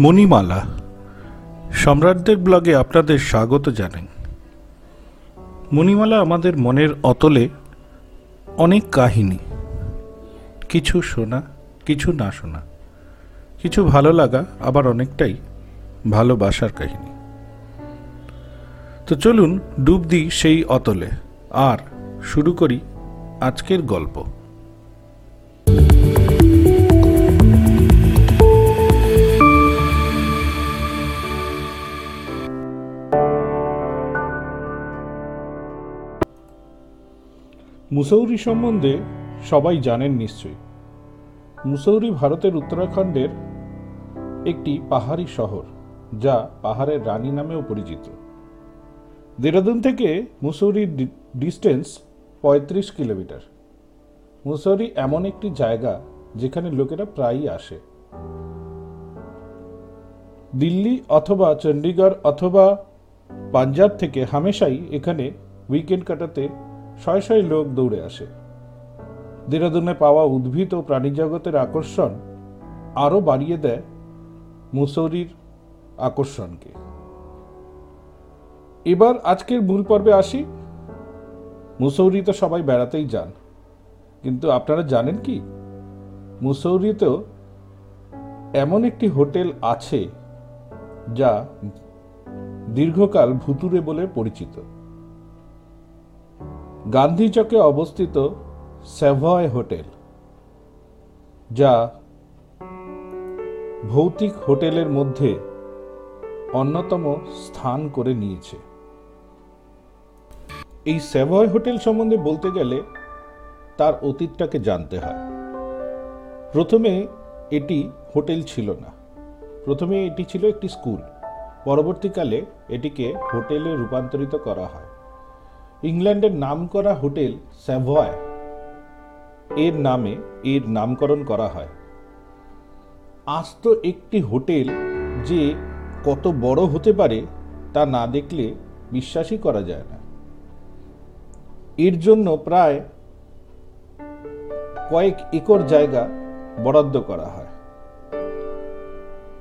মণিমালা, সম্রাটদের ব্লগে আপনাদের স্বাগত জানাই। মণিমালা আমাদের মনের অতলে অনেক কাহিনী। কিছু শোনা, কিছু না শোনা, কিছু ভালো লাগা, আবার অনেকটাই ভালোবাসার কাহিনী। তো চলুন ডুব দিই সেই অতলে। আর শুরু করি আজকের গল্প। মুসৌরি সম্বন্ধে সবাই জানেন নিশ্চয়ই। মুসৌরি ভারতের উত্তরাখণ্ডের একটি পাহাড়ি শহর, যা পাহাড়ের রানী নামেও পরিচিত। দেরাদুন থেকে মুসৌরি ডিস্টেন্স পঁয়ত্রিশ কিলোমিটার। মুসৌরি এমন একটি জায়গা যেখানে লোকেরা প্রায়ই আসে। দিল্লি অথবা চণ্ডীগড় অথবা পাঞ্জাব থেকে হামেশাই এখানে উইকেন্ড কাটাতে শয়ে শয়ে লোক দৌড়ে আসে। দেরাদুনে পাওয়া উদ্ভিদ ও প্রাণী জগতের আকর্ষণ আরও বাড়িয়ে দেয় মুসৌরির আকর্ষণকে। এবার আজকের মূল পর্বে আসি। মুসৌরি তো সবাই বেড়াতেই যান। কিন্তু আপনারা জানেন কি? মুসৌরিতেও এমন একটি হোটেল আছে যা দীর্ঘকাল ভুতুরে বলে পরিচিত। গান্ধী চকে অবস্থিত স্যাভয় হোটেল, যা ভৌতিক হোটেলের মধ্যে অন্যতম স্থান করে নিয়েছে। এই স্যাভয় হোটেল সম্বন্ধে বলতে গেলে তার অতীতটাকে জানতে হয়। প্রথমে এটি হোটেল ছিল না। প্রথমে এটি ছিল একটি স্কুল। পরবর্তীকালে এটিকে হোটেলে রূপান্তরিত করা হয়। ইংল্যান্ডের নামকরা হোটেল স্যাভয় এর নামে এর নামকরণ করা হয়। আস্ত একটি হোটেল যে কত বড় হতে পারে তা না দেখলে বিশ্বাসই করা যায় না। এর জন্য প্রায় কয়েক একর জায়গা বরাদ্দ করা হয়।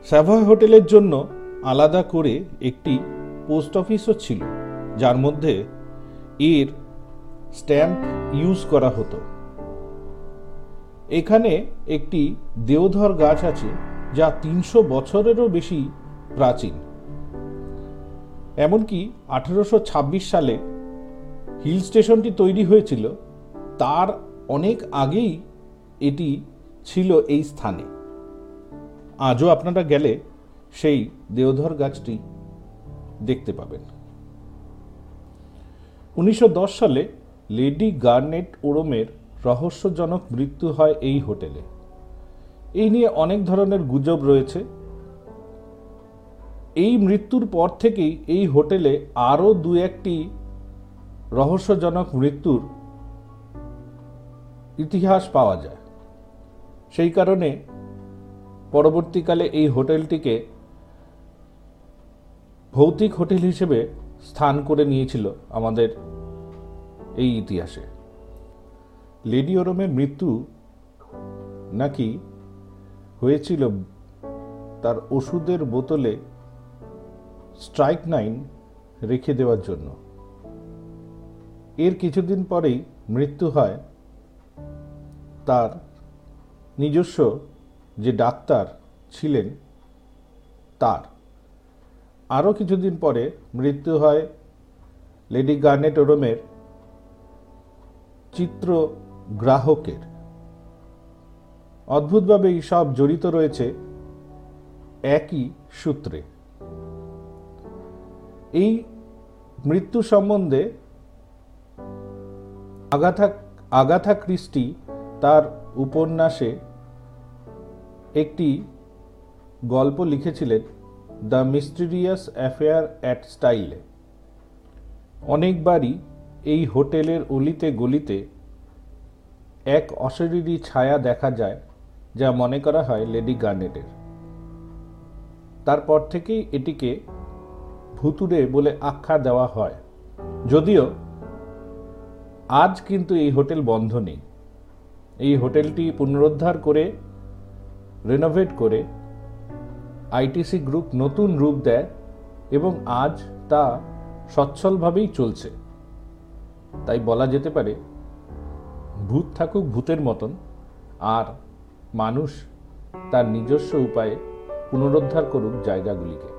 স্যাভয় হোটেলের জন্য আলাদা করে একটি পোস্ট অফিসও ছিল, যার মধ্যে এর স্ট্যাম্প ইউজ করা হতো। এখানে একটি দেওধর গাছ আছে, যা তিনশো বছরেরও বেশি প্রাচীন। এমনকি আঠেরোশো সালে হিল স্টেশনটি তৈরি হয়েছিল, তার অনেক আগেই এটি ছিল এই স্থানে। আজও আপনারা গেলে সেই দেওধর গাছটি দেখতে পাবেন। উনিশশো দশ সালে লেডি গার্নেট ওরমের রহস্যজনক মৃত্যু হয় এই হোটেলে। এই নিয়ে অনেক ধরনের গুজব রয়েছে। এই মৃত্যুর পর থেকেই এই হোটেলে আরও দু একটি রহস্যজনক মৃত্যুর ইতিহাস পাওয়া যায়। সেই কারণে পরবর্তীকালে এই হোটেলটিকে ভৌতিক হোটেল হিসেবে স্থান করে নিয়েছিল আমাদের এই ইতিহাসে। লেডি ওরমের মৃত্যু নাকি হয়েছিল তার ওষুধের বোতলে স্ট্রাইক নাইন রেখে দেওয়ার জন্য। এর কিছুদিন পরেই মৃত্যু হয় তার নিজস্ব যে ডাক্তার ছিলেন তার। আরও কিছুদিন পরে মৃত্যু হয় লেডি গার্নেট ওরমের চিত্র গ্রাহকের অদ্ভুতভাবে সব জড়িত রয়েছে একই সূত্রে। এই মৃত্যু সম্বন্ধে আগাথা আগাথা ক্রিস্টি তার উপন্যাসে একটি গল্প লিখেছিলেন। দ্য মিস্টিরিয়াস অ্যাফেয়ার অ্যাট স্টাইলে। অনেকবারই এই হোটেলের অলিতে গলিতে এক অশরীরী ছায়া দেখা যায়, যা মনে করা হয় লেডি গার্নেটের। তারপর থেকেই এটিকে ভুতুরে বলে আখ্যা দেওয়া হয়। যদিও আজ কিন্তু এই হোটেল বন্ধ নেই। এই হোটেলটি পুনরুদ্ধার করে রেনোভেট করে আইটিসি গ্রুপ নতুন রূপ দেয় এবং আজ তা সচ্ছলভাবেই চলছে। তাই বলা যেতে পারে, ভূত থাকুক ভূতের মতন, আর মানুষ তার নিজস্ব উপায়ে পুনরুদ্ধার করুক জায়গাগুলিকে।